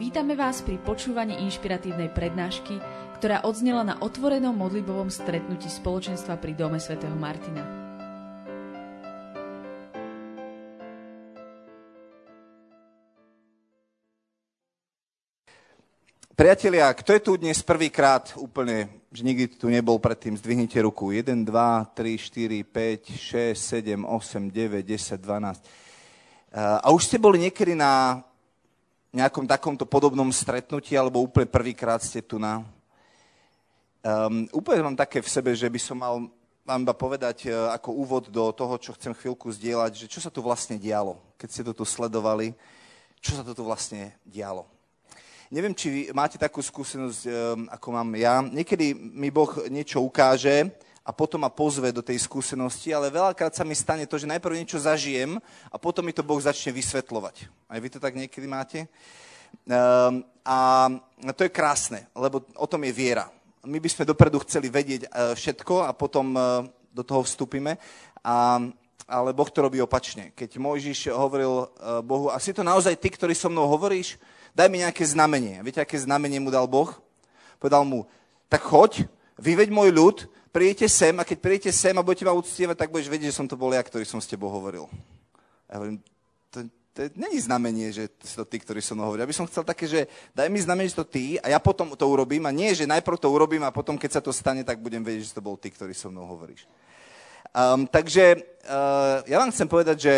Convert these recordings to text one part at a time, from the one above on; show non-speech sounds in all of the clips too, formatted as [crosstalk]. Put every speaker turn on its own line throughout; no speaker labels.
Vítame vás pri počúvaní inšpiratívnej prednášky, ktorá odznela na otvorenom modlibovom stretnutí spoločenstva pri Dome svätého Martina.
Priatelia, kto je tu dnes prvýkrát úplne, že nikdy tu nebol predtým, zdvihnite ruku. 1, 2, 3, 4, 5, 6, 7, 8, 9, 10, 12. A už ste boli niekedy na nejakom takomto podobnom stretnutí, alebo úplne prvýkrát ste tu na... Um, úplne mám také v sebe, že by som mal vám iba povedať uh, ako úvod do toho, čo chcem chvíľku zdieľať, že čo sa tu vlastne dialo, keď ste to tu sledovali, čo sa to tu vlastne dialo. Neviem, či vy máte takú skúsenosť, um, ako mám ja. Niekedy mi Boh niečo ukáže, a potom ma pozve do tej skúsenosti, ale veľakrát sa mi stane to, že najprv niečo zažijem a potom mi to Boh začne vysvetľovať. Aj vy to tak niekedy máte? Um, a to je krásne, lebo o tom je viera. My by sme dopredu chceli vedieť uh, všetko a potom uh, do toho vstúpime. A, ale Boh to robí opačne. Keď Mojžiš hovoril uh, Bohu, a si to naozaj ty, ktorý so mnou hovoríš? Daj mi nejaké znamenie. Viete, aké znamenie mu dal Boh? Povedal mu, tak choď, vyveď môj ľud, príjete sem a keď príjete sem a budete ma uctievať, tak budeš vedieť, že som to bol ja, ktorý som s tebou hovoril. Ja hovorím, to, to není znamenie, že si to ty, ktorý som hovoril. Ja by som chcel také, že daj mi znamenie, že to ty a ja potom to urobím a nie, že najprv to urobím a potom, keď sa to stane, tak budem vedieť, že to bol ty, ktorý so mnou hovoríš. Um, takže uh, ja vám chcem povedať, že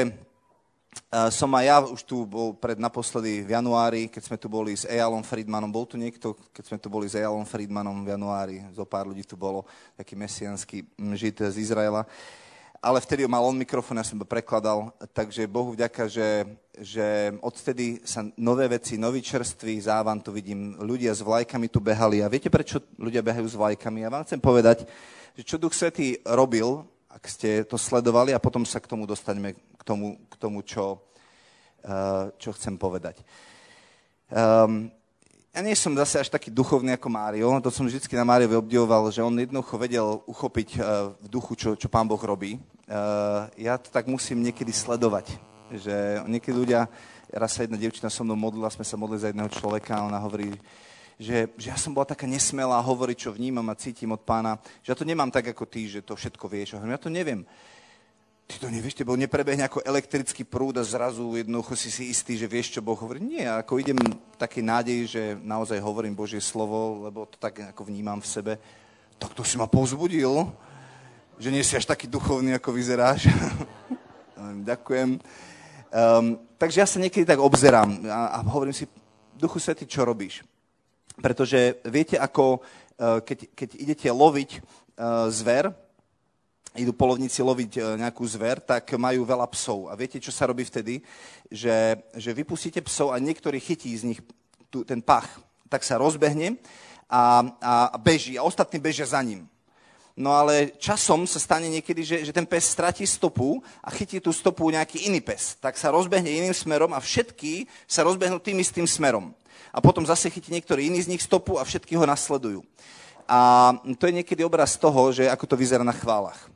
som aj ja už tu bol pred naposledy v januári, keď sme tu boli s Ejalom Friedmanom. Bol tu niekto, keď sme tu boli s Ejalom Friedmanom v januári, zo pár ľudí tu bolo, taký mesianský žid z Izraela. Ale vtedy mal on mikrofón, ja som to prekladal, takže Bohu vďaka, že, že odtedy sa nové veci, nový čerstvý závan tu vidím. Ľudia s vlajkami tu behali. A viete, prečo ľudia behajú s vlajkami? Ja vám chcem povedať, že čo Duch Svetý robil, ak ste to sledovali a potom sa k tomu dostaneme tomu, k tomu čo, uh, čo chcem povedať. Um, ja nie som zase až taký duchovný ako Mário, to som vždy na Máriovi obdivoval, že on jednoducho vedel uchopiť uh, v duchu, čo, čo pán Boh robí. Uh, ja to tak musím niekedy sledovať, že niekedy ľudia, raz sa jedna devčina so mnou modlila, sme sa modlili za jedného človeka a ona hovorí, že, že ja som bola taká nesmelá hovoriť, čo vnímam a cítim od pána, že ja to nemám tak ako ty, že to všetko vieš. Ja to neviem ty to nevieš, tebo neprebehne ako elektrický prúd a zrazu jednoducho si si istý, že vieš, čo Boh hovorí. Nie, ako idem v takej nádeji, že naozaj hovorím Božie slovo, lebo to tak ako vnímam v sebe. Tak to si ma povzbudil, že nie si až taký duchovný, ako vyzeráš. [laughs] Ďakujem. Um, takže ja sa niekedy tak obzerám a, a hovorím si, Duchu Svety, čo robíš? Pretože viete, ako uh, keď, keď idete loviť uh, zver, idú polovníci loviť e, nejakú zver, tak majú veľa psov. A viete, čo sa robí vtedy? Že, že vypustíte psov a niektorý chytí z nich tu, ten pach, tak sa rozbehne a, a beží a ostatní bežia za ním. No ale časom sa stane niekedy, že, že ten pes stratí stopu a chytí tú stopu nejaký iný pes. Tak sa rozbehne iným smerom a všetky sa rozbehnú tým istým smerom. A potom zase chytí niektorý iný z nich stopu a všetky ho nasledujú. A to je niekedy obraz toho, že ako to vyzerá na chválach.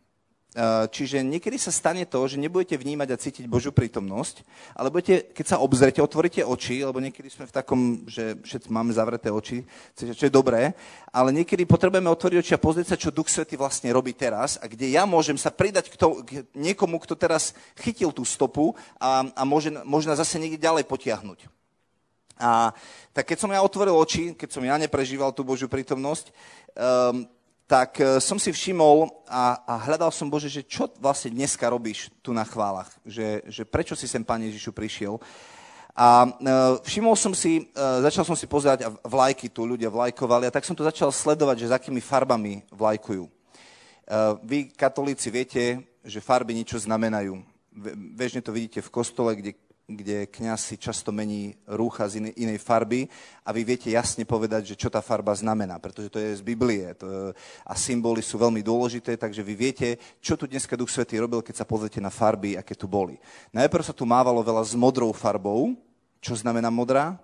Eh, čiže niekedy sa stane to, že nebudete vnímať a cítiť Božiu prítomnosť, ale budete, keď sa obzrete, otvoríte oči, lebo niekedy sme v takom, že všetci máme zavreté oči, čo je dobré, ale niekedy potrebujeme otvoriť oči a pozrieť sa, čo Duch Svety vlastne robí teraz a kde ja môžem sa pridať k, to, k niekomu, kto teraz chytil tú stopu a, a môže, nás zase niekde ďalej potiahnuť. A tak keď som ja otvoril oči, keď som ja neprežíval tú Božiu prítomnosť, um, tak e, som si všimol a, a hľadal som, Bože, že čo vlastne dneska robíš tu na chválach? Že, že prečo si sem, Pane Ježišu, prišiel? A e, všimol som si, e, začal som si pozerať vlajky, tu ľudia vlajkovali a tak som to začal sledovať, že s akými farbami vlajkujú. Vy, katolíci, viete, že farby niečo znamenajú. Bežne to vidíte v kostole, kde kde kňaz si často mení rúcha z inej, inej farby a vy viete jasne povedať, že čo tá farba znamená, pretože to je z Biblie to, a symboly sú veľmi dôležité, takže vy viete, čo tu dneska Duch Svetý robil, keď sa pozrite na farby, aké tu boli. Najprv sa tu mávalo veľa s modrou farbou. Čo znamená modrá?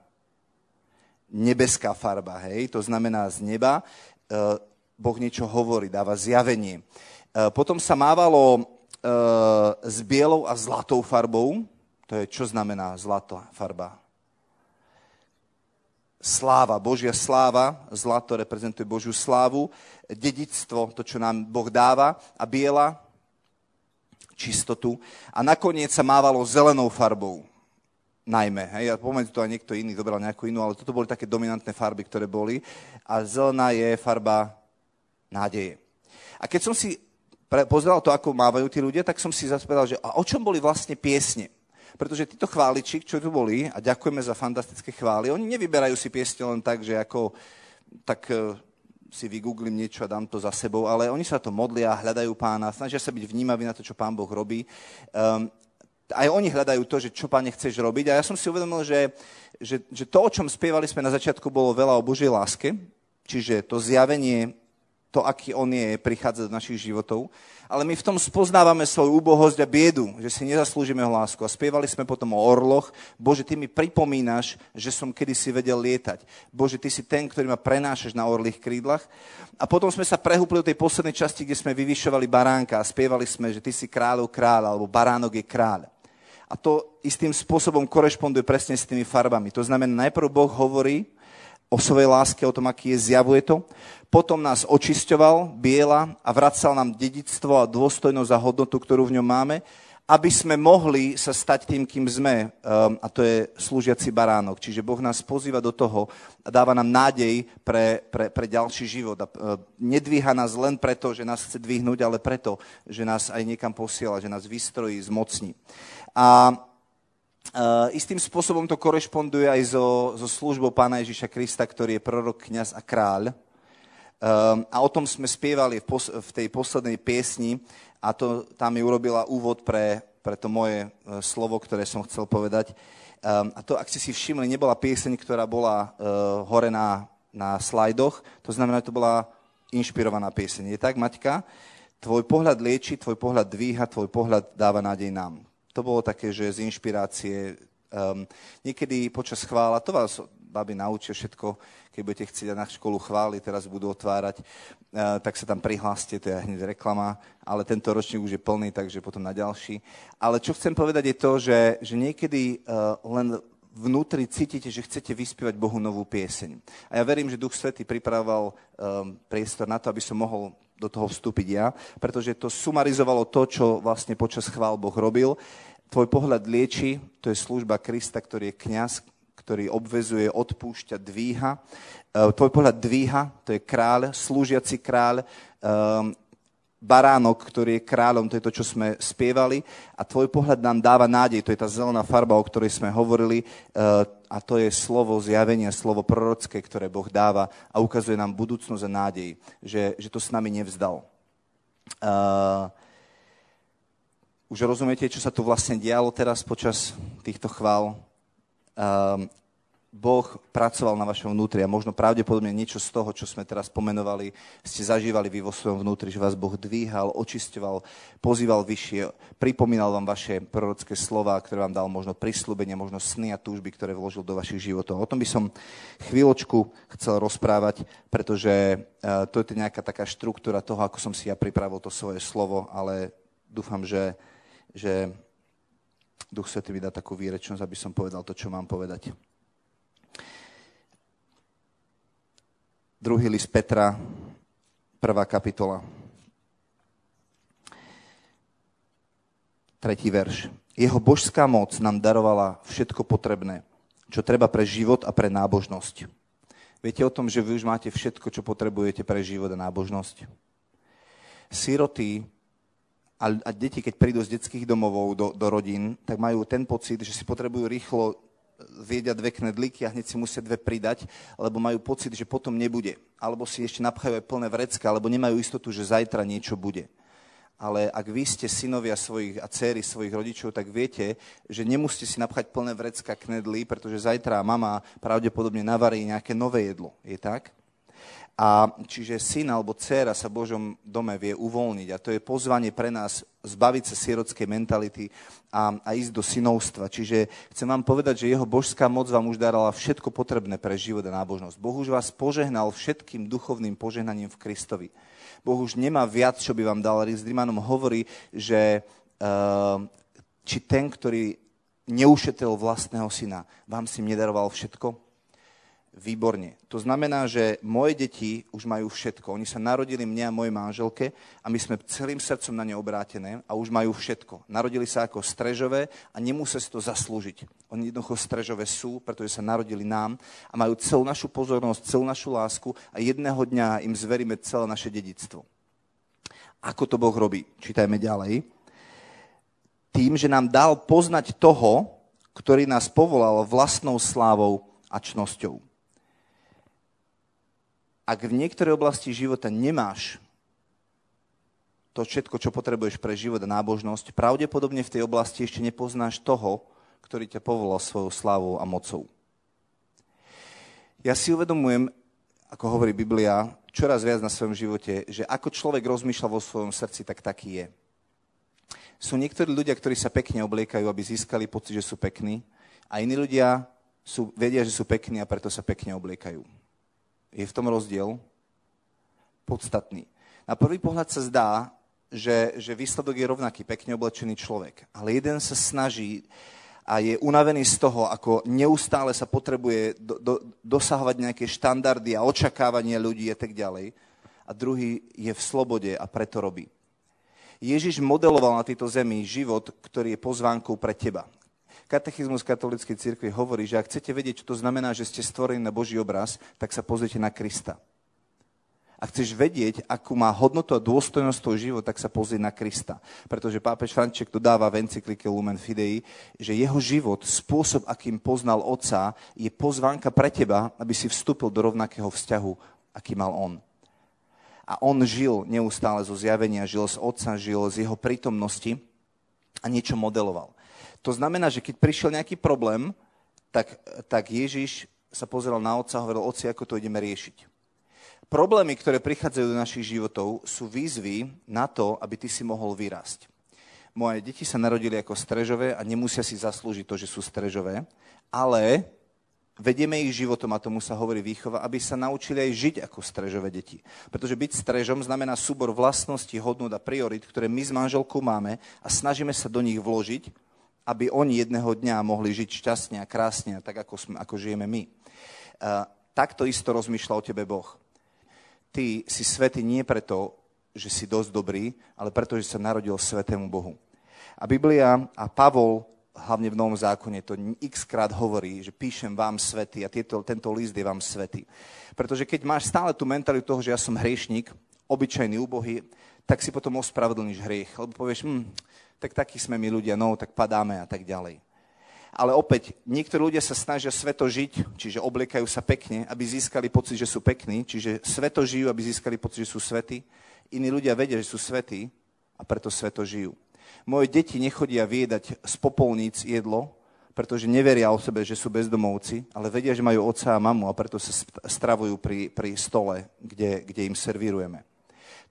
Nebeská farba, hej, to znamená z neba. E, boh niečo hovorí, dáva zjavenie. E, potom sa mávalo e, s bielou a zlatou farbou, to je, čo znamená zlatá farba? sláva, Božia sláva, zlato reprezentuje Božiu slávu, dedictvo, to, čo nám Boh dáva, a biela, čistotu. A nakoniec sa mávalo zelenou farbou, najmä. Hej, a pomedzi to aj niekto iný dobral nejakú inú, ale toto boli také dominantné farby, ktoré boli. A zelená je farba nádeje. A keď som si pozeral to, ako mávajú tí ľudia, tak som si zaspedal, že a o čom boli vlastne piesne? Pretože títo chváliči, čo tu boli, a ďakujeme za fantastické chvály, oni nevyberajú si piesne len tak, že ako tak e, si vygooglím niečo a dám to za sebou, ale oni sa to modlia, hľadajú pána, snažia sa byť vnímaví na to, čo pán Boh robí. Um, aj oni hľadajú to, že čo, páne, chceš robiť. A ja som si uvedomil, že, že, že to, o čom spievali sme na začiatku, bolo veľa o Božej láske, čiže to zjavenie, to, aký on je, prichádza do našich životov ale my v tom spoznávame svoju úbohosť a biedu, že si nezaslúžime lásku. A spievali sme potom o orloch. Bože, ty mi pripomínaš, že som kedysi vedel lietať. Bože, ty si ten, ktorý ma prenášaš na orlých krídlach. A potom sme sa prehúpli do tej poslednej časti, kde sme vyvyšovali baránka a spievali sme, že ty si kráľov kráľ, alebo baránok je kráľ. A to istým spôsobom korešponduje presne s tými farbami. To znamená, najprv Boh hovorí, o svojej láske, o tom, aký je, zjavuje to. Potom nás očisťoval, biela a vracal nám dedictvo a dôstojnosť a hodnotu, ktorú v ňom máme, aby sme mohli sa stať tým, kým sme, um, a to je slúžiaci baránok. Čiže Boh nás pozýva do toho a dáva nám nádej pre, pre, pre ďalší život. A, uh, nedvíha nás len preto, že nás chce dvihnúť, ale preto, že nás aj niekam posiela, že nás vystrojí, zmocní. A Uh, istým spôsobom to korešponduje aj so, so službou pána Ježiša Krista, ktorý je prorok, kňaz a kráľ. Um, a o tom sme spievali v, pos- v tej poslednej piesni a to tam mi urobila úvod pre, pre to moje uh, slovo, ktoré som chcel povedať. Um, a to, ak ste si všimli, nebola pieseň, ktorá bola uh, hore na, na slajdoch, to znamená, že to bola inšpirovaná pieseň. Je tak, Maťka? Tvoj pohľad lieči, tvoj pohľad dvíha, tvoj pohľad dáva nádej nám to bolo také, že z inšpirácie. Um, niekedy počas chvála, to vás babi naučia všetko, keď budete chcieť na školu chvály, teraz budú otvárať, uh, tak sa tam prihláste, to je hneď reklama, ale tento ročník už je plný, takže potom na ďalší. Ale čo chcem povedať je to, že, že niekedy uh, len vnútri cítite, že chcete vyspievať Bohu novú pieseň. A ja verím, že Duch Svety pripravoval um, priestor na to, aby som mohol do toho vstúpiť ja, pretože to sumarizovalo to, čo vlastne počas chvál Boh robil. Tvoj pohľad lieči, to je služba Krista, ktorý je kňaz, ktorý obvezuje, odpúšťa, dvíha. E, tvoj pohľad dvíha, to je kráľ, slúžiaci kráľ, um, baránok, ktorý je kráľom, to je to, čo sme spievali. A tvoj pohľad nám dáva nádej, to je tá zelená farba, o ktorej sme hovorili. Uh, a to je slovo zjavenia, slovo prorocké, ktoré Boh dáva a ukazuje nám budúcnosť a nádej, že, že to s nami nevzdal. Uh, už rozumiete, čo sa tu vlastne dialo teraz počas týchto chvál? Uh, Boh pracoval na vašom vnútri a možno pravdepodobne niečo z toho, čo sme teraz pomenovali, ste zažívali vy vo svojom vnútri, že vás Boh dvíhal, očisťoval, pozýval vyššie, pripomínal vám vaše prorocké slova, ktoré vám dal možno prislúbenie, možno sny a túžby, ktoré vložil do vašich životov. O tom by som chvíľočku chcel rozprávať, pretože e, to je nejaká taká štruktúra toho, ako som si ja pripravil to svoje slovo, ale dúfam, že, že Duch Svetý mi dá takú výrečnosť, aby som povedal to, čo mám povedať. Druhý list Petra, prvá kapitola. Tretí verš. Jeho božská moc nám darovala všetko potrebné, čo treba pre život a pre nábožnosť. Viete o tom, že vy už máte všetko, čo potrebujete pre život a nábožnosť? Siroty a, deti, keď prídu z detských domovov do, do rodín, tak majú ten pocit, že si potrebujú rýchlo zjedia dve knedlíky a hneď si musia dve pridať, lebo majú pocit, že potom nebude. Alebo si ešte napchajú aj plné vrecka, alebo nemajú istotu, že zajtra niečo bude. Ale ak vy ste synovia svojich a céry svojich rodičov, tak viete, že nemusíte si napchať plné vrecka knedlí, pretože zajtra mama pravdepodobne navarí nejaké nové jedlo. Je tak? A čiže syn alebo dcéra sa v Božom dome vie uvoľniť. A to je pozvanie pre nás zbaviť sa sierockej mentality a, a ísť do synovstva. Čiže chcem vám povedať, že jeho božská moc vám už darala všetko potrebné pre život a nábožnosť. Boh už vás požehnal všetkým duchovným požehnaním v Kristovi. Boh už nemá viac, čo by vám dal. S Rímanom hovorí, že uh, či ten, ktorý neušetril vlastného syna, vám si nedaroval všetko? Výborne. To znamená, že moje deti už majú všetko. Oni sa narodili mne a mojej manželke a my sme celým srdcom na ne obrátené a už majú všetko. Narodili sa ako strežové a nemusia si to zaslúžiť. Oni jednoducho strežové sú, pretože sa narodili nám a majú celú našu pozornosť, celú našu lásku a jedného dňa im zveríme celé naše dedictvo. Ako to Boh robí? Čítajme ďalej. Tým, že nám dal poznať toho, ktorý nás povolal vlastnou slávou a čnosťou ak v niektorej oblasti života nemáš to všetko, čo potrebuješ pre život a nábožnosť, pravdepodobne v tej oblasti ešte nepoznáš toho, ktorý ťa povolal svojou slávou a mocou. Ja si uvedomujem, ako hovorí Biblia, čoraz viac na svojom živote, že ako človek rozmýšľa vo svojom srdci, tak taký je. Sú niektorí ľudia, ktorí sa pekne obliekajú, aby získali pocit, že sú pekní, a iní ľudia sú, vedia, že sú pekní a preto sa pekne obliekajú je v tom rozdiel podstatný. Na prvý pohľad sa zdá, že, že výsledok je rovnaký, pekne oblečený človek. Ale jeden sa snaží a je unavený z toho, ako neustále sa potrebuje do, do, dosahovať nejaké štandardy a očakávania ľudí a tak ďalej. A druhý je v slobode a preto robí. Ježiš modeloval na tejto zemi život, ktorý je pozvánkou pre teba. Katechizmus katolíckej cirkvi hovorí, že ak chcete vedieť, čo to znamená, že ste stvorení na Boží obraz, tak sa pozrite na Krista. Ak chceš vedieť, akú má hodnotu a dôstojnosť tvoj život, tak sa pozri na Krista. Pretože pápež Franček dodáva v encyklike Lumen Fidei, že jeho život, spôsob, akým poznal Otca, je pozvánka pre teba, aby si vstúpil do rovnakého vzťahu, aký mal on. A on žil neustále zo zjavenia, žil z Otca, žil z jeho prítomnosti a niečo modeloval. To znamená, že keď prišiel nejaký problém, tak, tak Ježiš sa pozeral na otca a hovoril, oci, ako to ideme riešiť. Problémy, ktoré prichádzajú do našich životov, sú výzvy na to, aby ty si mohol vyrásť. Moje deti sa narodili ako strežové a nemusia si zaslúžiť to, že sú strežové, ale vedieme ich životom, a tomu sa hovorí výchova, aby sa naučili aj žiť ako strežové deti. Pretože byť strežom znamená súbor vlastností, hodnot a priorit, ktoré my s manželkou máme a snažíme sa do nich vložiť aby oni jedného dňa mohli žiť šťastne a krásne, tak ako, sme, ako žijeme my. Uh, takto isto rozmýšľa o tebe Boh. Ty si svetý nie preto, že si dosť dobrý, ale preto, že sa narodil svetému Bohu. A Biblia a Pavol, hlavne v Novom zákone, to x krát hovorí, že píšem vám svety a tieto, tento list je vám svety. Pretože keď máš stále tú mentalitu toho, že ja som hriešnik, obyčajný, úbohý, tak si potom ospravedlníš hriech. Lebo povieš, hm, tak takí sme my ľudia, no, tak padáme a tak ďalej. Ale opäť, niektorí ľudia sa snažia sveto žiť, čiže obliekajú sa pekne, aby získali pocit, že sú pekní, čiže sveto žijú, aby získali pocit, že sú svety. Iní ľudia vedia, že sú svetí a preto sveto žijú. Moje deti nechodia viedať z popolníc jedlo, pretože neveria o sebe, že sú bezdomovci, ale vedia, že majú otca a mamu a preto sa stravujú pri, pri stole, kde, kde im servírujeme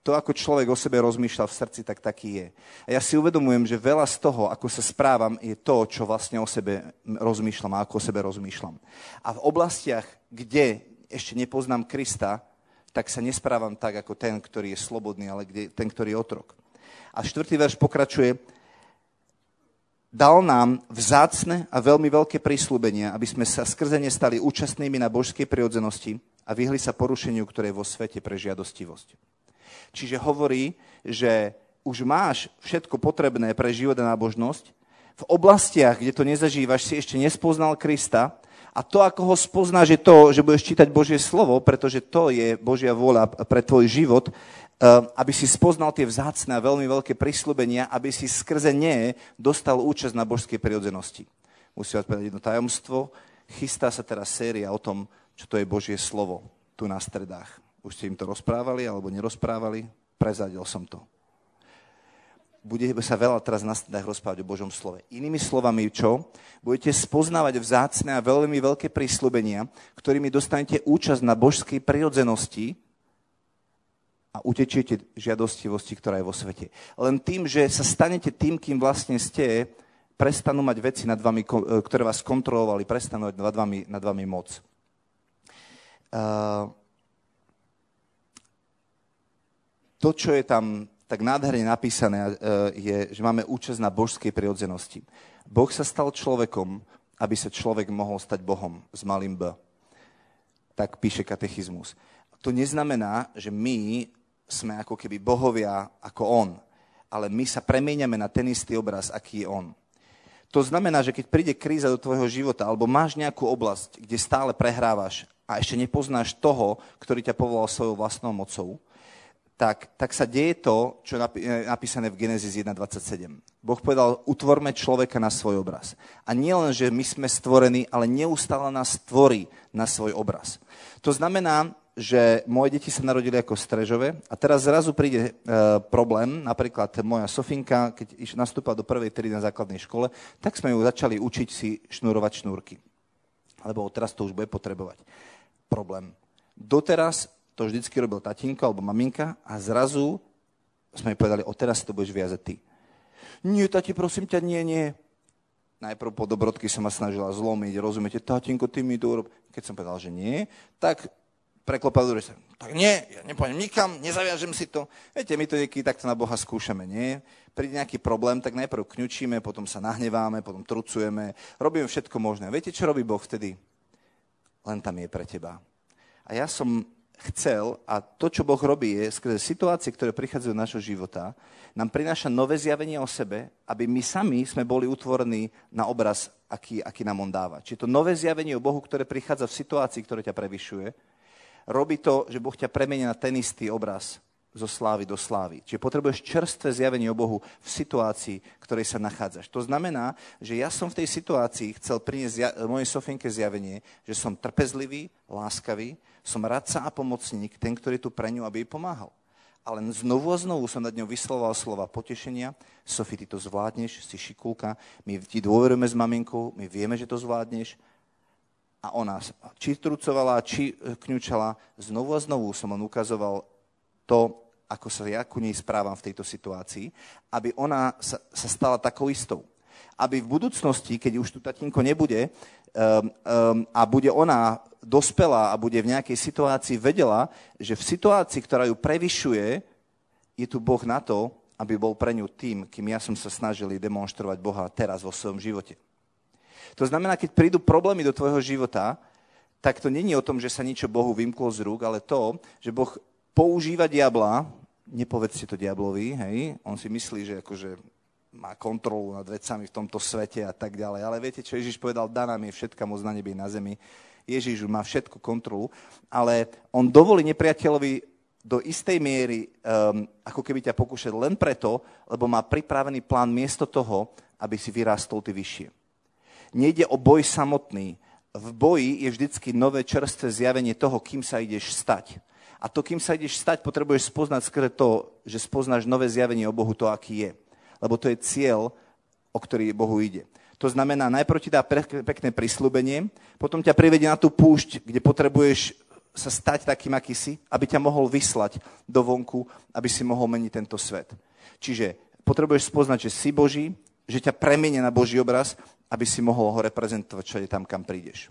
to, ako človek o sebe rozmýšľa v srdci, tak taký je. A ja si uvedomujem, že veľa z toho, ako sa správam, je to, čo vlastne o sebe rozmýšľam a ako o sebe rozmýšľam. A v oblastiach, kde ešte nepoznám Krista, tak sa nesprávam tak, ako ten, ktorý je slobodný, ale kde, ten, ktorý je otrok. A štvrtý verš pokračuje, dal nám vzácne a veľmi veľké prísľubenia, aby sme sa skrze ne stali účastnými na božskej prirodzenosti a vyhli sa porušeniu, ktoré je vo svete pre žiadostivosť. Čiže hovorí, že už máš všetko potrebné pre život a nábožnosť, v oblastiach, kde to nezažívaš, si ešte nespoznal Krista a to, ako ho spoznáš, je to, že budeš čítať Božie slovo, pretože to je Božia vôľa pre tvoj život, eh, aby si spoznal tie vzácne a veľmi veľké prislúbenia, aby si skrze ne dostal účasť na božskej prirodzenosti. Musím odpovedať jedno tajomstvo. Chystá sa teraz séria o tom, čo to je Božie slovo tu na stredách. Už ste im to rozprávali alebo nerozprávali? Prezadil som to. Budeme sa veľa teraz na stredách rozprávať o Božom slove. Inými slovami, čo? Budete spoznávať vzácne a veľmi veľké prísľubenia, ktorými dostanete účasť na božskej prirodzenosti a utečiete žiadostivosti, ktorá je vo svete. Len tým, že sa stanete tým, kým vlastne ste, prestanú mať veci nad vami, ktoré vás kontrolovali, prestanú mať nad vami, nad vami moc. Uh, to, čo je tam tak nádherne napísané, e, je, že máme účasť na božskej prirodzenosti. Boh sa stal človekom, aby sa človek mohol stať Bohom s malým B. tak píše katechizmus. To neznamená, že my sme ako keby bohovia ako on, ale my sa premieňame na ten istý obraz, aký je on. To znamená, že keď príde kríza do tvojho života, alebo máš nejakú oblasť, kde stále prehrávaš a ešte nepoznáš toho, ktorý ťa povolal svojou vlastnou mocou, tak, tak sa deje to, čo je napísané v Genesis 1.27. Boh povedal, utvorme človeka na svoj obraz. A nie len, že my sme stvorení, ale neustále nás tvorí na svoj obraz. To znamená, že moje deti sa narodili ako strežové a teraz zrazu príde e, problém, napríklad moja Sofinka, keď nastúpila do prvej triedy na základnej škole, tak sme ju začali učiť si šnurovať šnúrky. Lebo teraz to už bude potrebovať. Problém. Doteraz to vždycky robil tatínko alebo maminka a zrazu sme jej povedali, o teraz to budeš viazať ty. Nie, tati, prosím ťa, nie, nie. Najprv po dobrodky som ma snažila zlomiť, rozumiete, tatínko, ty mi to urob. Keď som povedal, že nie, tak preklopal do sa. Tak nie, ja nepôjdem nikam, nezaviažem si to. Viete, my to niekedy takto na Boha skúšame, nie? Príde nejaký problém, tak najprv kňučíme, potom sa nahneváme, potom trucujeme, robíme všetko možné. Viete, čo robí Boh vtedy? Len tam je pre teba. A ja som chcel, a to, čo Boh robí, je skrze situácie, ktoré prichádzajú do našho života, nám prináša nové zjavenie o sebe, aby my sami sme boli utvorení na obraz, aký, aký nám On dáva. Čiže to nové zjavenie o Bohu, ktoré prichádza v situácii, ktoré ťa prevyšuje, robí to, že Boh ťa premenia na ten istý obraz zo slávy do slávy. Čiže potrebuješ čerstvé zjavenie o Bohu v situácii, v ktorej sa nachádzaš. To znamená, že ja som v tej situácii chcel priniesť mojej Sofinke zjavenie, že som trpezlivý, láskavý, som radca a pomocník, ten, ktorý tu pre ňu, aby jej pomáhal. Ale znovu a znovu som nad ňou vysloval slova potešenia. Sofie, ty to zvládneš, si šikulka, my ti dôverujeme s maminkou, my vieme, že to zvládneš. A ona či trucovala, či e, kňučala, znovu a znovu som on ukazoval to, ako sa ja ku nej správam v tejto situácii, aby ona sa, sa stala takou istou. Aby v budúcnosti, keď už tu tatínko nebude a bude ona dospelá a bude v nejakej situácii, vedela, že v situácii, ktorá ju prevyšuje, je tu Boh na to, aby bol pre ňu tým, kým ja som sa snažil demonstrovať Boha teraz vo svojom živote. To znamená, keď prídu problémy do tvojho života, tak to není o tom, že sa niečo Bohu vymklo z rúk, ale to, že Boh používa diabla, nepovedzte to diablovi, hej, on si myslí, že akože má kontrolu nad vecami v tomto svete a tak ďalej. Ale viete, čo Ježiš povedal, daná mi je všetka moc na nebi na zemi. Ježiš má všetku kontrolu, ale on dovolí nepriateľovi do istej miery um, ako keby ťa pokúšať len preto, lebo má pripravený plán miesto toho, aby si vyrástol ty vyššie. Nejde o boj samotný. V boji je vždycky nové čerstvé zjavenie toho, kým sa ideš stať. A to, kým sa ideš stať, potrebuješ spoznať skôr to, že spoznáš nové zjavenie o Bohu, to, aký je. Lebo to je cieľ, o ktorý Bohu ide. To znamená, najprv ti dá pekné prislúbenie, potom ťa privedie na tú púšť, kde potrebuješ sa stať takým, aký si, aby ťa mohol vyslať do vonku, aby si mohol meniť tento svet. Čiže potrebuješ spoznať, že si Boží, že ťa premenie na Boží obraz, aby si mohol ho reprezentovať je tam, kam prídeš.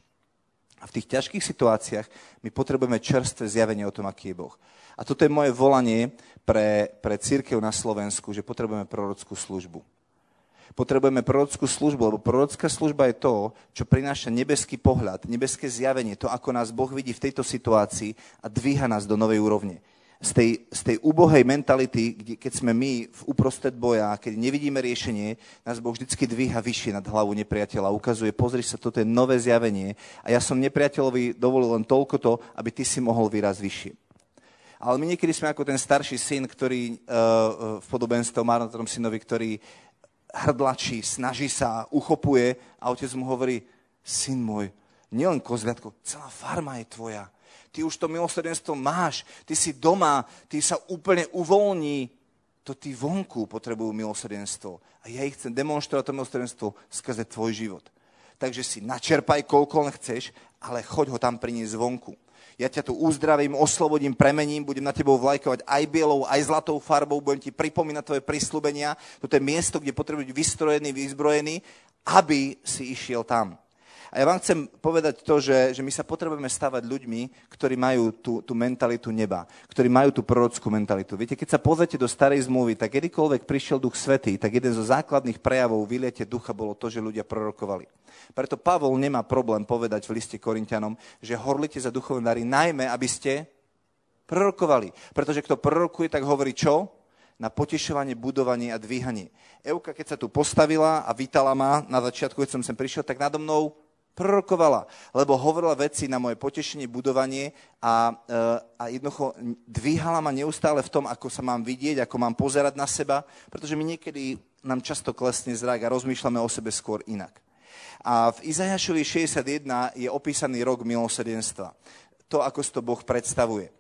A v tých ťažkých situáciách my potrebujeme čerstvé zjavenie o tom, aký je Boh. A toto je moje volanie pre, pre církev na Slovensku, že potrebujeme prorockú službu. Potrebujeme prorockú službu, lebo prorocká služba je to, čo prináša nebeský pohľad, nebeské zjavenie, to, ako nás Boh vidí v tejto situácii a dvíha nás do novej úrovne. Z tej, z tej ubohej mentality, kde, keď sme my v uprostred boja, keď nevidíme riešenie, nás Boh vždy dvíha vyššie nad hlavu nepriateľa. Ukazuje, pozri sa, toto je nové zjavenie a ja som nepriateľovi dovolil len toľko to, aby ty si mohol výraz vyššie. Ale my niekedy sme ako ten starší syn, ktorý uh, v podobenstve marnotrom synovi, ktorý hrdlačí, snaží sa, uchopuje a otec mu hovorí, syn môj, nielen kozliatko, celá farma je tvoja. Ty už to milosrdenstvo máš, ty si doma, ty sa úplne uvoľní. To ty vonku potrebujú milosrdenstvo. A ja ich chcem demonstrovať to milosrdenstvo skrze tvoj život. Takže si načerpaj, koľko len chceš, ale choď ho tam priniesť vonku ja ťa tu uzdravím, oslobodím, premením, budem na tebou vlajkovať aj bielou, aj zlatou farbou, budem ti pripomínať tvoje prislúbenia. Toto je miesto, kde potrebuješ byť vystrojený, vyzbrojený, aby si išiel tam. A ja vám chcem povedať to, že, že my sa potrebujeme stavať ľuďmi, ktorí majú tú, tú mentalitu neba, ktorí majú tú prorockú mentalitu. Viete, keď sa pozrite do starej zmluvy, tak kedykoľvek prišiel Duch Svetý, tak jeden zo základných prejavov vyliete ducha bolo to, že ľudia prorokovali. Preto Pavol nemá problém povedať v liste Korintianom, že horlite za duchovné dary, najmä aby ste prorokovali. Pretože kto prorokuje, tak hovorí čo? Na potešovanie, budovanie a dvíhanie. Euka, keď sa tu postavila a vítala ma na začiatku, keď som sem prišiel, tak nado mnou prorokovala, lebo hovorila veci na moje potešenie, budovanie a, e, a jednoducho dvíhala ma neustále v tom, ako sa mám vidieť, ako mám pozerať na seba, pretože my niekedy nám často klesne zrak a rozmýšľame o sebe skôr inak. A v Izajašovi 61 je opísaný rok milosrdenstva. To, ako si to Boh predstavuje.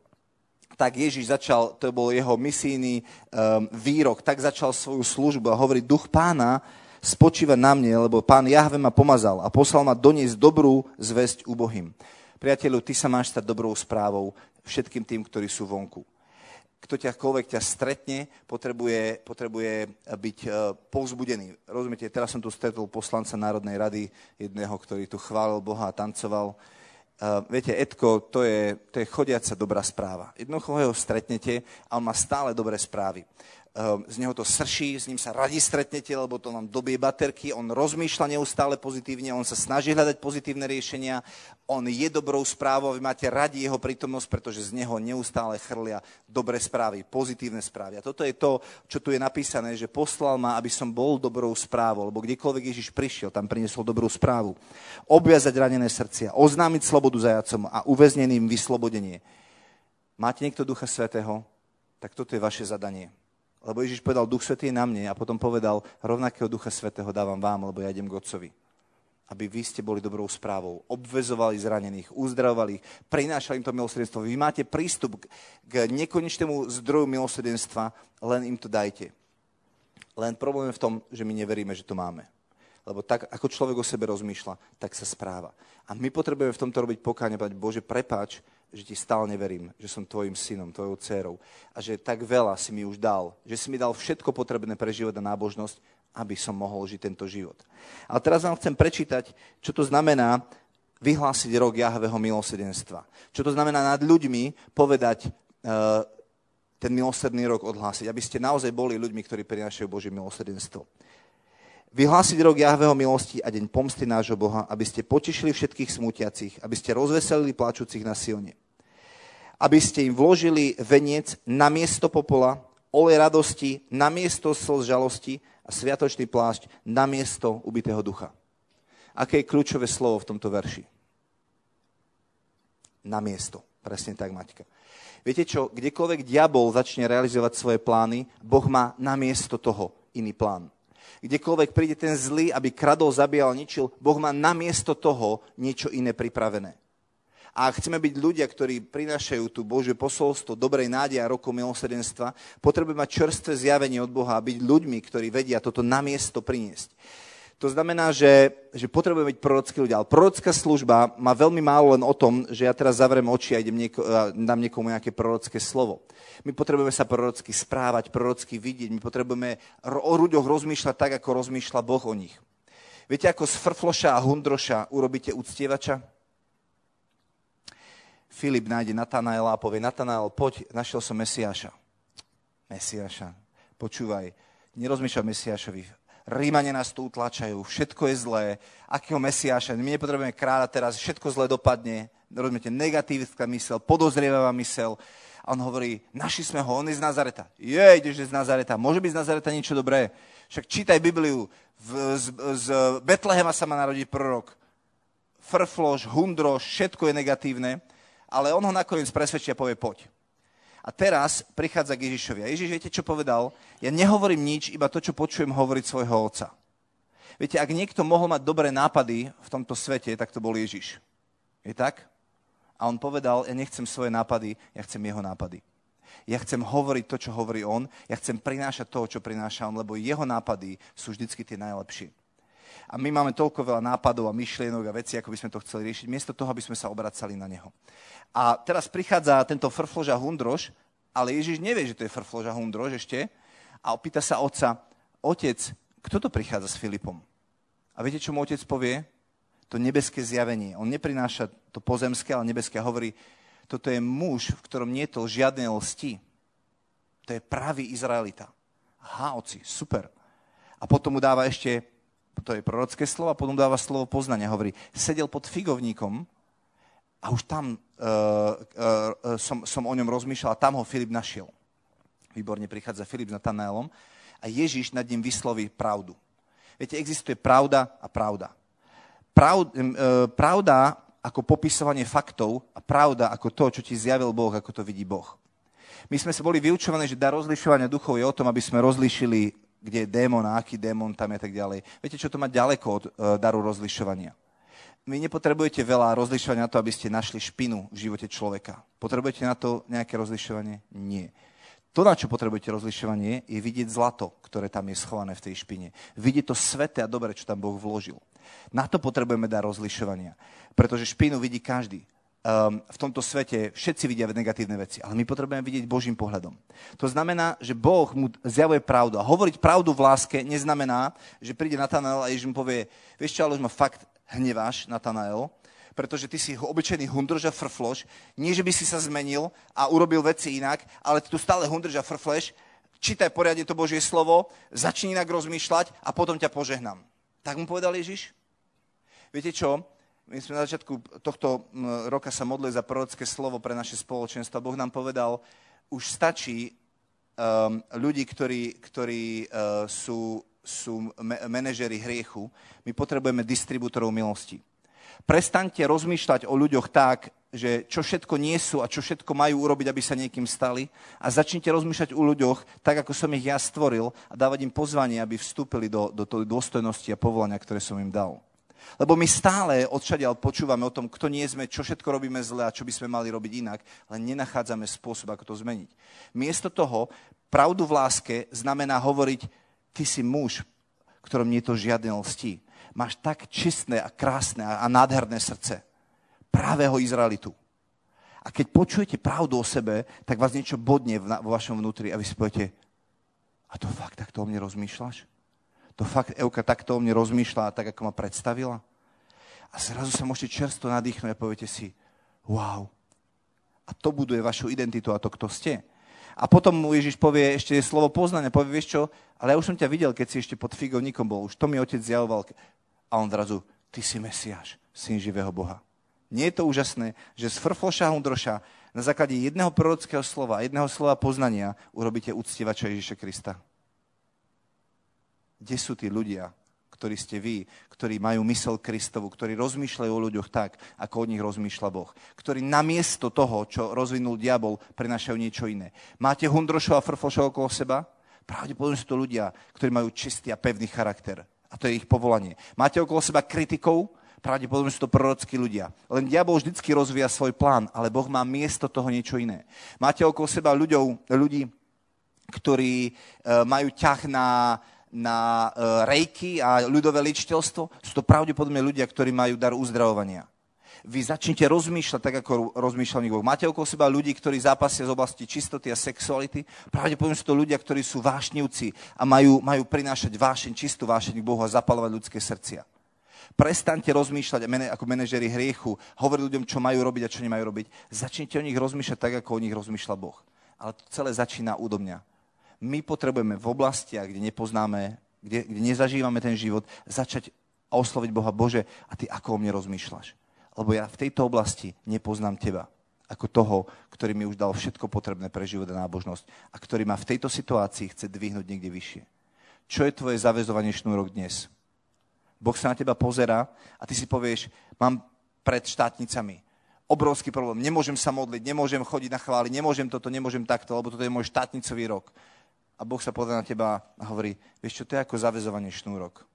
Tak Ježiš začal, to bol jeho misijný um, výrok, tak začal svoju službu a hovorí, duch pána spočíva na mne, lebo pán Jahve ma pomazal a poslal ma doniesť dobrú zväzť ubohým. Priateľu, ty sa máš stať dobrou správou všetkým tým, ktorí sú vonku. Kto ťakoľvek ťa stretne, potrebuje, potrebuje byť uh, povzbudený. Rozumiete, teraz som tu stretol poslanca Národnej rady, jedného, ktorý tu chválil Boha a tancoval. Uh, viete, Edko, to je, to je chodiaca dobrá správa. Jednoducho ho stretnete a on má stále dobré správy. Ehm, z neho to srší, s ním sa radi stretnete, lebo to vám dobie baterky, on rozmýšľa neustále pozitívne, on sa snaží hľadať pozitívne riešenia, on je dobrou správou, vy máte radi jeho prítomnosť, pretože z neho neustále chrlia dobré správy, pozitívne správy. A toto je to, čo tu je napísané, že poslal ma, aby som bol dobrou správou, lebo kdekoľvek Ježiš prišiel, tam priniesol dobrú správu. Obviazať ranené srdcia, oznámiť slobodu zajacom a uväzneným vyslobodenie. Máte niekto Ducha Svetého? Tak toto je vaše zadanie lebo Ježiš povedal, Duch Svetý je na mne a potom povedal, rovnakého Ducha Svetého dávam vám, lebo ja idem k Otcovi. Aby vy ste boli dobrou správou, obvezovali zranených, uzdravovali ich, prinášali im to milosrdenstvo. Vy máte prístup k nekonečnému zdroju milosrdenstva, len im to dajte. Len problém je v tom, že my neveríme, že to máme. Lebo tak, ako človek o sebe rozmýšľa, tak sa správa. A my potrebujeme v tomto robiť pokáne, Bože, prepáč, že ti stále neverím, že som tvojim synom, tvojou dcerou a že tak veľa si mi už dal, že si mi dal všetko potrebné pre život a nábožnosť, aby som mohol žiť tento život. Ale teraz vám chcem prečítať, čo to znamená vyhlásiť rok Jahveho milosedenstva. Čo to znamená nad ľuďmi povedať uh, ten milosrdný rok odhlásiť, aby ste naozaj boli ľuďmi, ktorí prinášajú Božie milosrdenstvo. Vyhlásiť rok Jahveho milosti a deň pomsty nášho Boha, aby ste potešili všetkých smutiacich, aby ste rozveselili plačúcich na Sione aby ste im vložili veniec na miesto popola, olej radosti na miesto slz žalosti a sviatočný plášť na miesto ubitého ducha. Aké je kľúčové slovo v tomto verši? Na miesto. Presne tak, Maťka. Viete čo, kdekoľvek diabol začne realizovať svoje plány, Boh má na miesto toho iný plán. Kdekoľvek príde ten zlý, aby kradol, zabíjal, ničil, Boh má na miesto toho niečo iné pripravené. A ak chceme byť ľudia, ktorí prinášajú tú Božiu posolstvo dobrej nádeje a roku milosrdenstva, potrebujeme mať čerstvé zjavenie od Boha a byť ľuďmi, ktorí vedia toto na miesto priniesť. To znamená, že, že potrebujeme byť prorockí ľudia. Ale prorocká služba má veľmi málo len o tom, že ja teraz zavriem oči a idem nieko, dám niekomu nejaké prorocké slovo. My potrebujeme sa prorocky správať, prorocky vidieť. My potrebujeme o ľuďoch rozmýšľať tak, ako rozmýšľa Boh o nich. Viete, ako z frfloša a hundroša urobíte uctievača? Filip nájde Natanaela a povie, Natanael, poď, našiel som Mesiáša. Mesiáša, počúvaj, nerozmýšľaj Mesiášovi. Rímane nás tu utlačajú, všetko je zlé. Akého Mesiáša? My nepotrebujeme kráľa teraz, všetko zle dopadne. Rozumiete, negatívna mysel, podozrievavá mysel. A on hovorí, našli sme ho, on je z Nazareta. Je, ideš z Nazareta. Môže byť z Nazareta niečo dobré? Však čítaj Bibliu. V, z, z Betlehema sa má narodiť prorok. Frfloš, hundroš, všetko je negatívne ale on ho nakoniec presvedčí a povie, poď. A teraz prichádza k Ježišovi. A Ježiš, viete, čo povedal? Ja nehovorím nič, iba to, čo počujem hovoriť svojho otca. Viete, ak niekto mohol mať dobré nápady v tomto svete, tak to bol Ježiš. Je tak? A on povedal, ja nechcem svoje nápady, ja chcem jeho nápady. Ja chcem hovoriť to, čo hovorí on, ja chcem prinášať to, čo prináša on, lebo jeho nápady sú vždycky tie najlepšie. A my máme toľko veľa nápadov a myšlienok a vecí, ako by sme to chceli riešiť, miesto toho, aby sme sa obracali na neho. A teraz prichádza tento frflož a hundrož, ale Ježiš nevie, že to je frflož a hundrož ešte, a opýta sa otca, otec, kto to prichádza s Filipom? A viete, čo mu otec povie? to nebeské zjavenie. On neprináša to pozemské, ale nebeské a hovorí, toto je muž, v ktorom nie je to žiadne lsti. To je pravý Izraelita. Aha, oci, super. A potom mu dáva ešte, to je prorocké slovo, a potom dáva slovo poznania. Hovorí, sedel pod figovníkom a už tam uh, uh, som, som o ňom rozmýšľal a tam ho Filip našiel. Výborne prichádza Filip s Natanaelom a Ježiš nad ním vysloví pravdu. Viete, existuje pravda a pravda. Prav, uh, pravda ako popisovanie faktov a pravda ako to, čo ti zjavil Boh, ako to vidí Boh. My sme sa boli vyučovaní, že dar rozlišovania duchov je o tom, aby sme rozlišili, kde je démon aký démon tam je a tak ďalej. Viete, čo to má ďaleko od uh, daru rozlišovania? Vy nepotrebujete veľa rozlišovania na to, aby ste našli špinu v živote človeka. Potrebujete na to nejaké rozlišovanie? Nie. To, na čo potrebujete rozlišovanie, je vidieť zlato, ktoré tam je schované v tej špine. Vidieť to sveté a dobre, čo tam Boh vložil. Na to potrebujeme dar rozlišovania. Pretože špínu vidí každý. Um, v tomto svete všetci vidia negatívne veci, ale my potrebujeme vidieť Božím pohľadom. To znamená, že Boh mu zjavuje pravdu. A hovoriť pravdu v láske neznamená, že príde Natanael a Ježiš mu povie, vieš čo, ale už ma fakt hneváš, Natanael, pretože ty si obyčajný hundrž a frfloš. Nie, že by si sa zmenil a urobil veci inak, ale ty tu stále hundrž a frfleš, čítaj poriadne to Božie slovo, začni inak rozmýšľať a potom ťa požehnám. Tak mu povedal Ježiš. Viete čo? My sme na začiatku tohto roka sa modlili za prorocké slovo pre naše spoločenstvo. Boh nám povedal, už stačí um, ľudí, ktorí, ktorí uh, sú, sú manažery hriechu. My potrebujeme distribútorov milosti. Prestaňte rozmýšľať o ľuďoch tak, že čo všetko nie sú a čo všetko majú urobiť, aby sa niekým stali. A začnite rozmýšľať o ľuďoch tak, ako som ich ja stvoril a dávať im pozvanie, aby vstúpili do, do tej dôstojnosti a povolania, ktoré som im dal. Lebo my stále odšadiaľ počúvame o tom, kto nie sme, čo všetko robíme zle a čo by sme mali robiť inak, len nenachádzame spôsob, ako to zmeniť. Miesto toho, pravdu v láske znamená hovoriť, ty si muž, ktorom nie to žiadne lstí. Máš tak čistné a krásne a nádherné srdce. Právého Izraelitu. A keď počujete pravdu o sebe, tak vás niečo bodne vo vašom vnútri a vy si poviete, a to fakt takto o mne rozmýšľaš? To fakt Euka takto o mne rozmýšľa, tak ako ma predstavila. A zrazu sa môžete čerstvo nadýchnuť a poviete si, wow. A to buduje vašu identitu a to, kto ste. A potom mu Ježiš povie ešte slovo poznania, povie, vieš čo, ale ja už som ťa videl, keď si ešte pod figovníkom bol, už to mi otec zjavoval. A on zrazu, ty si Mesiáš, syn živého Boha. Nie je to úžasné, že z frfloša hundroša na základe jedného prorockého slova, jedného slova poznania urobíte uctievača Ježiša Krista. Kde sú tí ľudia, ktorí ste vy, ktorí majú mysel Kristovu, ktorí rozmýšľajú o ľuďoch tak, ako o nich rozmýšľa Boh. Ktorí namiesto toho, čo rozvinul diabol, prenašajú niečo iné. Máte hundrošov a frfošov okolo seba? Pravdepodobne sú to ľudia, ktorí majú čistý a pevný charakter. A to je ich povolanie. Máte okolo seba kritikov? Pravdepodobne sú to prorockí ľudia. Len diabol vždycky rozvíja svoj plán, ale Boh má miesto toho niečo iné. Máte okolo seba ľuďov, ľudí, ktorí e, majú ťah na na uh, rejky a ľudové ličiteľstvo, sú to pravdepodobne ľudia, ktorí majú dar uzdravovania. Vy začnite rozmýšľať tak, ako rozmýšľal Boh. Máte okolo seba ľudí, ktorí zápasia z oblasti čistoty a sexuality. Pravdepodobne sú to ľudia, ktorí sú vášnivci a majú, majú prinášať vášeň, čistú vášeň k Bohu a zapalovať ľudské srdcia. Prestaňte rozmýšľať ako manažeri hriechu, hovoriť ľuďom, čo majú robiť a čo nemajú robiť. Začnite o nich rozmýšľať tak, ako o nich rozmýšľa Boh. Ale to celé začína údo mňa my potrebujeme v oblastiach, kde nepoznáme, kde, kde nezažívame ten život, začať osloviť Boha, Bože, a ty ako o mne rozmýšľaš? Lebo ja v tejto oblasti nepoznám teba ako toho, ktorý mi už dal všetko potrebné pre život a nábožnosť a ktorý ma v tejto situácii chce dvihnúť niekde vyššie. Čo je tvoje zavezovanie šnúrok dnes? Boh sa na teba pozera a ty si povieš, mám pred štátnicami obrovský problém, nemôžem sa modliť, nemôžem chodiť na chváli, nemôžem toto, nemôžem takto, lebo toto je môj štátnicový rok a Boh sa pozrie na teba a hovorí, vieš čo, to je ako zavezovanie šnúrok.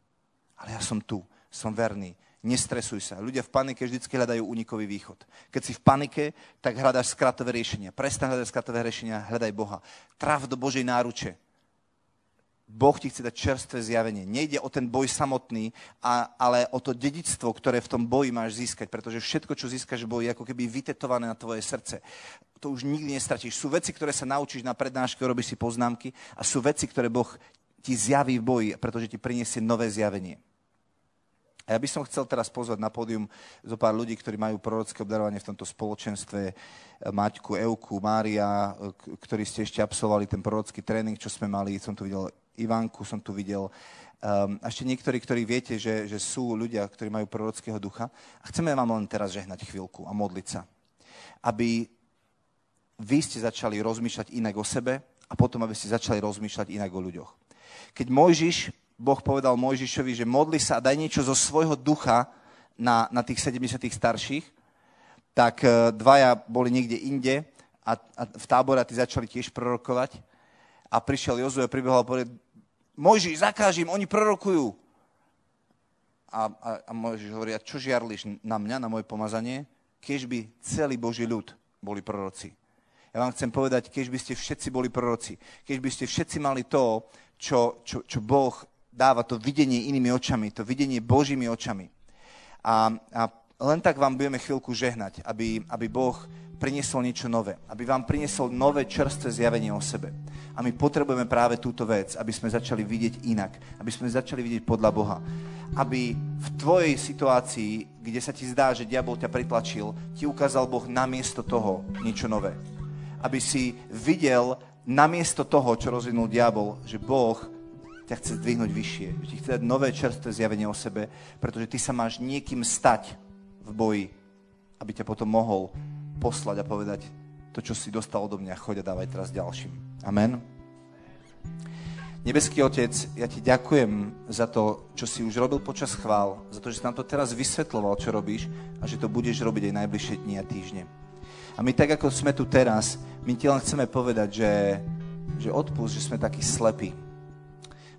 Ale ja som tu, som verný, nestresuj sa. Ľudia v panike vždy hľadajú únikový východ. Keď si v panike, tak hľadáš skratové riešenia. Prestaň hľadať skratové riešenia, hľadaj Boha. Trav do Božej náruče. Boh ti chce dať čerstvé zjavenie. Nejde o ten boj samotný, a, ale o to dedictvo, ktoré v tom boji máš získať, pretože všetko, čo získaš v boji, je ako keby vytetované na tvoje srdce. To už nikdy nestratíš. Sú veci, ktoré sa naučíš na prednáške, robíš si poznámky a sú veci, ktoré Boh ti zjaví v boji, pretože ti priniesie nové zjavenie. A ja by som chcel teraz pozvať na pódium zo pár ľudí, ktorí majú prorocké obdarovanie v tomto spoločenstve. Maťku, Euku, Mária, ktorí ste ešte absolvovali ten prorocký tréning, čo sme mali. Som tu videl Ivanku, som tu videl um, a ešte niektorí, ktorí viete, že, že sú ľudia, ktorí majú prorockého ducha. A chceme vám len teraz žehnať chvíľku a modliť sa. Aby vy ste začali rozmýšľať inak o sebe a potom, aby ste začali rozmýšľať inak o ľuďoch. Keď Mojžiš Boh povedal Mojžišovi, že modli sa a daj niečo zo svojho ducha na, na tých 70 starších, tak e, dvaja boli niekde inde a, a v tábore tí začali tiež prorokovať. A prišiel Jozue a pribehol a povedal, Mojžiš, zakáž im, oni prorokujú. A, a, a Mojžiš hovorí, a čo žiarliš na mňa, na moje pomazanie? Keď by celý Boží ľud boli proroci. Ja vám chcem povedať, keď by ste všetci boli proroci, keď by ste všetci mali to, čo, čo, čo Boh dáva to videnie inými očami, to videnie Božími očami. A, a len tak vám budeme chvíľku žehnať, aby, aby Boh priniesol niečo nové, aby vám priniesol nové čerstvé zjavenie o sebe. A my potrebujeme práve túto vec, aby sme začali vidieť inak, aby sme začali vidieť podľa Boha. Aby v tvojej situácii, kde sa ti zdá, že diabol ťa pritlačil, ti ukázal Boh namiesto toho niečo nové. Aby si videl namiesto toho, čo rozvinul diabol, že Boh ťa chce zdvihnúť vyššie, že ti chce dať nové čerstvé zjavenie o sebe, pretože ty sa máš niekým stať v boji, aby ťa potom mohol poslať a povedať to, čo si dostal odo mňa, choď a dávaj teraz ďalším. Amen. Nebeský Otec, ja ti ďakujem za to, čo si už robil počas chvál, za to, že si nám to teraz vysvetloval, čo robíš a že to budeš robiť aj najbližšie dni a týždne. A my tak, ako sme tu teraz, my ti len chceme povedať, že, že odpust, že sme takí slepí,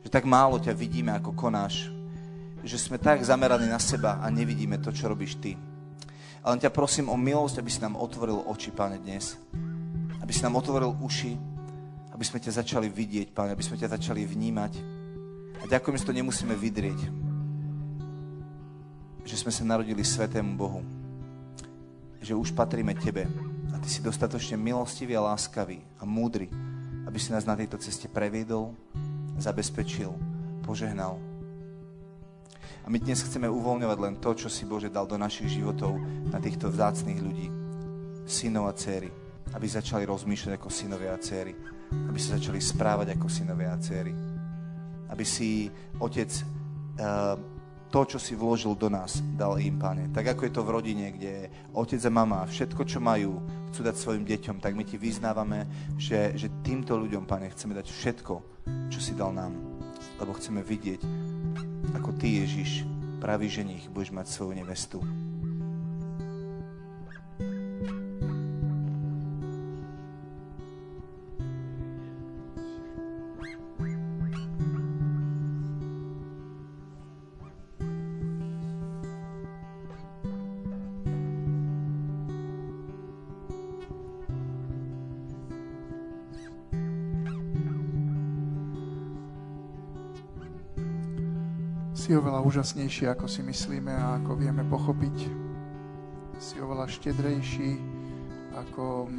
že tak málo ťa vidíme, ako konáš, že sme tak zameraní na seba a nevidíme to, čo robíš ty. Ale ťa prosím o milosť, aby si nám otvoril oči, páne, dnes. Aby si nám otvoril uši, aby sme ťa začali vidieť, páne, aby sme ťa začali vnímať. A ďakujem, že to nemusíme vydrieť. Že sme sa narodili Svetému Bohu. Že už patríme Tebe. A Ty si dostatočne milostivý a láskavý a múdry, aby si nás na tejto ceste previedol, zabezpečil, požehnal. A my dnes chceme uvoľňovať len to, čo si Bože dal do našich životov na týchto vzácných ľudí, synov a céry, aby začali rozmýšľať ako synovia a céry, aby sa začali správať ako synovia a céry, aby si Otec uh, to, čo si vložil do nás, dal im, Pane. Tak ako je to v rodine, kde otec a mama všetko, čo majú, chcú dať svojim deťom, tak my ti vyznávame, že, že týmto ľuďom, Pane, chceme dať všetko, čo si dal nám. Lebo chceme vidieť, ako Ty, Ježiš, pravý ženich, budeš mať svoju nevestu.
Si oveľa úžasnejší, ako si myslíme a ako vieme pochopiť. Si oveľa štedrejší, ako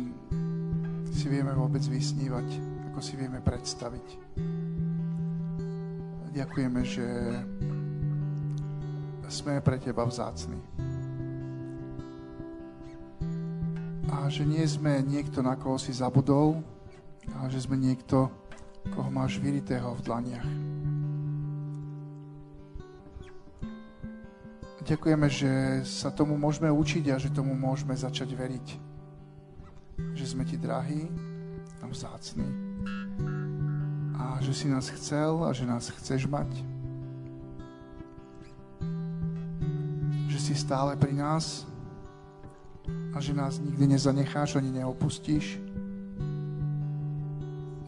si vieme vôbec vysnívať, ako si vieme predstaviť. Ďakujeme, že sme pre Teba vzácni. A že nie sme niekto, na koho si zabudol, ale že sme niekto, koho máš vyritého v dlaniach. Ďakujeme, že sa tomu môžeme učiť a že tomu môžeme začať veriť. Že sme ti drahí a vzácni. A že si nás chcel a že nás chceš mať. Že si stále pri nás a že nás nikdy nezanecháš ani neopustíš.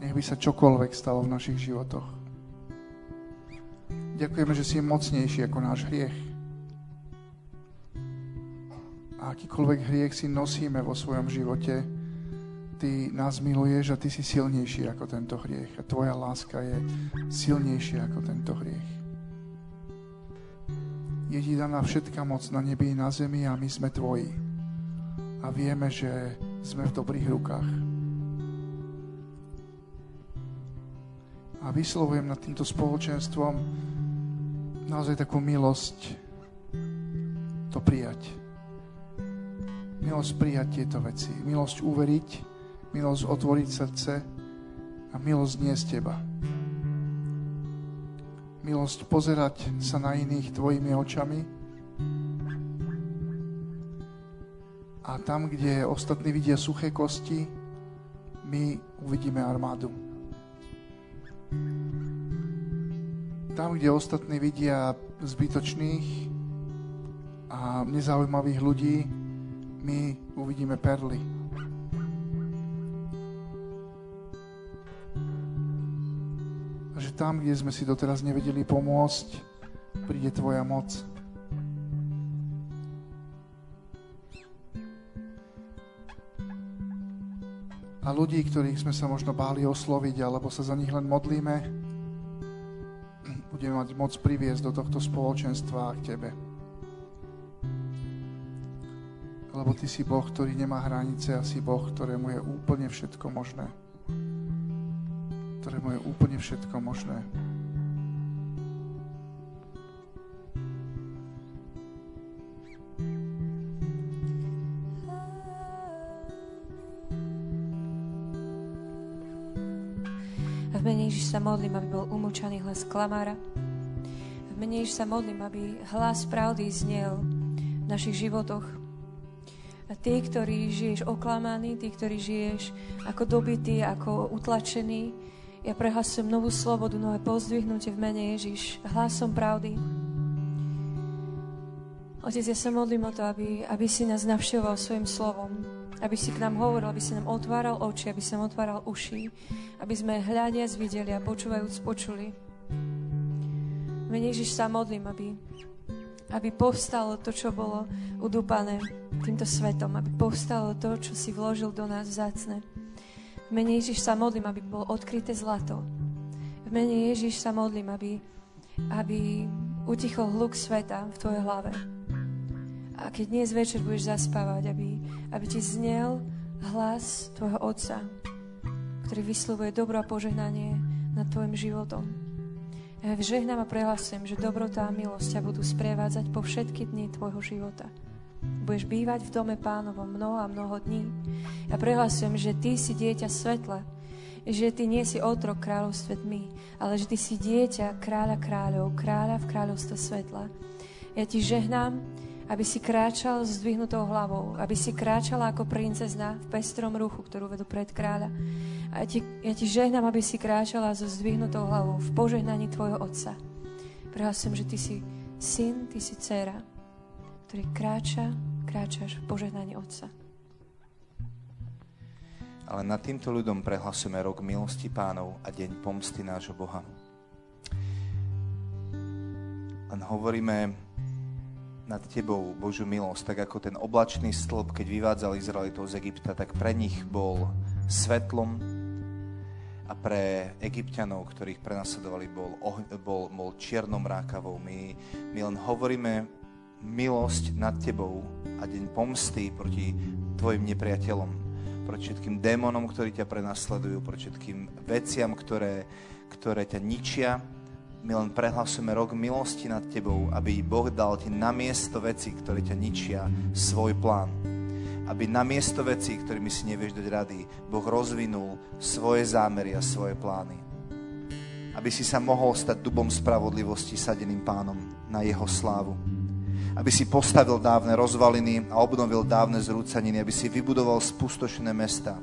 Nech by sa čokoľvek stalo v našich životoch. Ďakujeme, že si mocnejší ako náš hriech a akýkoľvek hriech si nosíme vo svojom živote, Ty nás miluješ a Ty si silnejší ako tento hriech. A Tvoja láska je silnejšia ako tento hriech. Je Ti daná všetká moc na nebi i na zemi a my sme Tvoji. A vieme, že sme v dobrých rukách. A vyslovujem nad týmto spoločenstvom naozaj takú milosť, to prijať. Milosť prijať tieto veci. Milosť uveriť, milosť otvoriť srdce a milosť nie z teba. Milosť pozerať sa na iných tvojimi očami a tam, kde ostatní vidia suché kosti, my uvidíme armádu. Tam, kde ostatní vidia zbytočných a nezaujímavých ľudí, my uvidíme perly. A že tam, kde sme si doteraz nevedeli pomôcť, príde Tvoja moc. A ľudí, ktorých sme sa možno báli osloviť, alebo sa za nich len modlíme, budeme mať moc priviesť do tohto spoločenstva k Tebe. Lebo Ty si Boh, ktorý nemá hranice a si Boh, ktorému je úplne všetko možné. Ktorému je úplne všetko možné.
V mene Ježiš sa modlím, aby bol umúčaný hlas klamára. V mene Ježiš sa modlím, aby hlas pravdy znel v našich životoch. A tí, ktorí žiješ oklamaný, tí, ktorí žiješ ako dobitý, ako utlačený, ja prehlasujem novú slobodu, nové pozdvihnutie v mene Ježiš, hlasom pravdy. Otec, ja sa modlím o to, aby, aby si nás navštevoval svojim slovom, aby si k nám hovoril, aby si nám otváral oči, aby nám otváral uši, aby sme hľadiac videli a počúvajúc počuli. Mene Ježiš sa modlím, aby, aby povstalo to, čo bolo udúpané týmto svetom, aby povstalo to, čo si vložil do nás vzácne. V mene Ježiš sa modlím, aby bolo odkryté zlato. V mene Ježiš sa modlím, aby, aby utichol hluk sveta v tvojej hlave a keď dnes večer budeš zaspávať, aby, aby ti znel hlas tvojho Otca, ktorý vyslovuje dobro a požehnanie nad tvojim životom. Ja žehnám a prehlasujem, že dobrota a milosť ťa budú sprevádzať po všetky dni tvojho života. Budeš bývať v dome pánovom mnoho a mnoho dní. Ja prehlasujem, že ty si dieťa svetla, že ty nie si otrok kráľovstve tmy, ale že ty si dieťa kráľa kráľov, kráľa v kráľovstve svetla. Ja ti žehnám, aby si kráčal s zdvihnutou hlavou, aby si kráčala ako princezna v pestrom ruchu, ktorú vedú pred kráľa. A ja ti, ja ti žehnám, aby si kráčala so zdvihnutou hlavou v požehnaní tvojho otca. Prehlasujem, že ty si syn, ty si dcera, ktorý kráča, kráčaš v požehnaní otca.
Ale nad týmto ľudom prehlasujeme rok milosti pánov a deň pomsty nášho Boha. Len hovoríme, nad tebou Božiu milosť, tak ako ten oblačný stĺp, keď vyvádzal Izraelitov z Egypta, tak pre nich bol svetlom a pre egyptianov, ktorých prenasledovali, bol, bol, bol čiernom rákavou. My, my len hovoríme milosť nad tebou a deň pomsty proti tvojim nepriateľom, proti všetkým démonom, ktorí ťa prenasledujú, proti všetkým veciam, ktoré, ktoré ťa ničia, my len prehlasujeme rok milosti nad tebou, aby Boh dal ti na miesto veci, ktoré ťa ničia, svoj plán. Aby na miesto veci, ktorými si nevieš dať rady, Boh rozvinul svoje zámery a svoje plány. Aby si sa mohol stať dubom spravodlivosti sadeným pánom na jeho slávu. Aby si postavil dávne rozvaliny a obnovil dávne zrúcaniny, aby si vybudoval spustošené mesta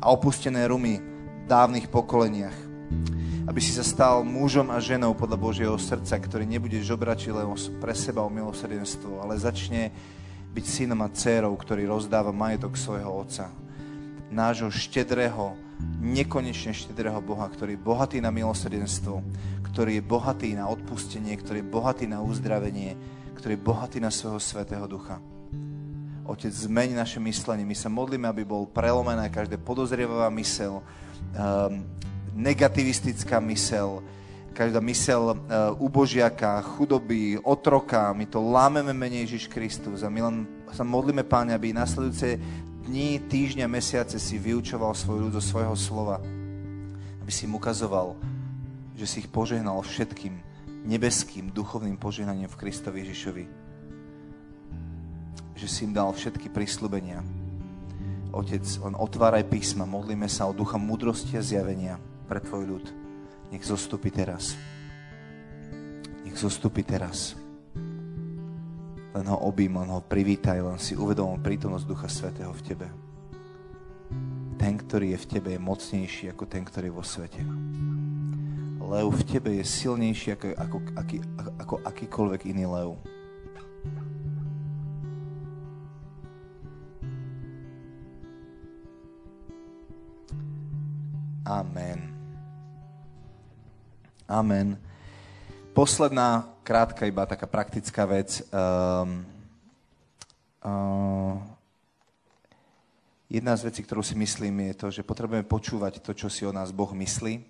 a opustené rumy v dávnych pokoleniach aby si sa stal mužom a ženou podľa Božieho srdca, ktorý nebude žobračiť len pre seba o milosrdenstvo, ale začne byť synom a dcérou, ktorý rozdáva majetok svojho otca. Nášho štedrého, nekonečne štedrého Boha, ktorý je bohatý na milosrdenstvo, ktorý je bohatý na odpustenie, ktorý je bohatý na uzdravenie, ktorý je bohatý na svojho svetého ducha. Otec, zmeň naše myslenie. My sa modlíme, aby bol prelomená každá podozrievavá mysel, um, negativistická mysel, každá mysel uh, ubožiaka, chudoby, otroka, my to lámeme menej Ježiš Kristus a my len sa modlíme, Páne, aby nasledujúce dni, týždňa, mesiace si vyučoval svoj ľud zo svojho slova. Aby si im ukazoval, že si ich požehnal všetkým nebeským duchovným požehnaním v Kristovi Ježišovi. že si im dal všetky prísľubenia. Otec, on otváraj písma, modlíme sa o ducha múdrosti a zjavenia pre Tvoj ľud. Nech zostupí teraz. Nech zostupí teraz. Len ho obím, len ho privítaj, len si uvedomil prítomnosť Ducha Svetého v Tebe. Ten, ktorý je v Tebe, je mocnejší ako ten, ktorý je vo svete. Lev v Tebe je silnejší ako, ako, aký, ako akýkoľvek iný lev. Amen. Amen. Posledná, krátka, iba taká praktická vec. Um, uh, jedna z vecí, ktorú si myslím, je to, že potrebujeme počúvať to, čo si o nás Boh myslí.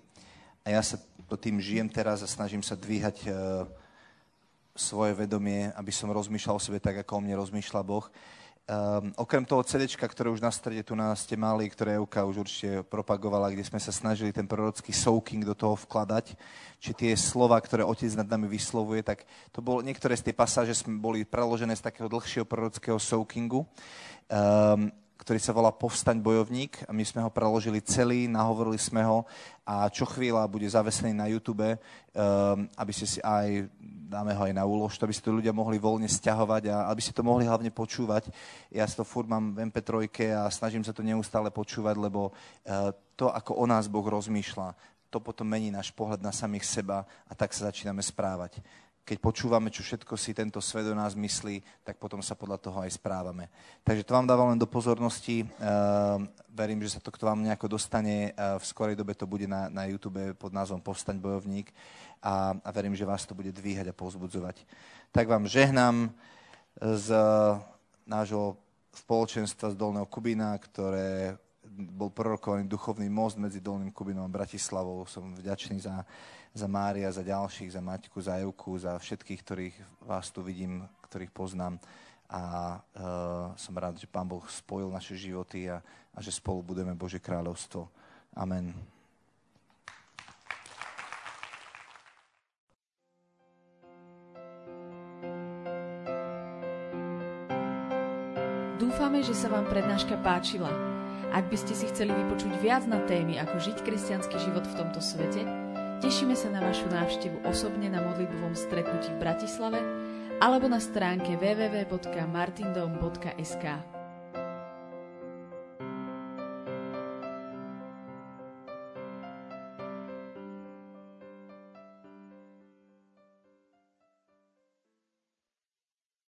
A ja sa to tým žijem teraz a snažím sa dvíhať uh, svoje vedomie, aby som rozmýšľal o sebe tak, ako o mne rozmýšľa Boh. Um, okrem toho CD, ktoré už na strede tu nás ste mali, ktoré Euka už určite propagovala, kde sme sa snažili ten prorocký soaking do toho vkladať, či tie slova, ktoré Otec nad nami vyslovuje, tak to bolo, niektoré z tie pasáže boli preložené z takého dlhšieho prorockého soakingu. Um, ktorý sa volá Povstaň bojovník. My sme ho preložili celý, nahovorili sme ho. A čo chvíľa bude zavesený na YouTube, um, aby ste si aj, dáme ho aj na úlož, aby si to ľudia mohli voľne stiahovať a aby si to mohli hlavne počúvať. Ja si to furt mám v MP3 a snažím sa to neustále počúvať, lebo uh, to, ako o nás Boh rozmýšľa, to potom mení náš pohľad na samých seba a tak sa začíname správať keď počúvame, čo všetko si tento svet o nás myslí, tak potom sa podľa toho aj správame. Takže to vám dávam len do pozornosti. Uh, verím, že sa to k vám nejako dostane. Uh, v skorej dobe to bude na, na YouTube pod názvom Povstaň bojovník a, a verím, že vás to bude dvíhať a povzbudzovať. Tak vám žehnám z nášho spoločenstva z Dolného Kubína, ktoré bol prorokovaný duchovný most medzi Dolným Kubinom a Bratislavou. Som vďačný za za Mária, za ďalších, za Maťku, za Evku, za všetkých, ktorých vás tu vidím, ktorých poznám. A uh, som rád, že Pán Boh spojil naše životy a, a že spolu budeme Bože kráľovstvo. Amen.
Dúfame, že sa vám prednáška páčila. Ak by ste si chceli vypočuť viac na témy, ako žiť kresťanský život v tomto svete, Tešíme sa na vašu návštevu osobne na modlitbovom stretnutí v Bratislave alebo na stránke www.martindom.sk.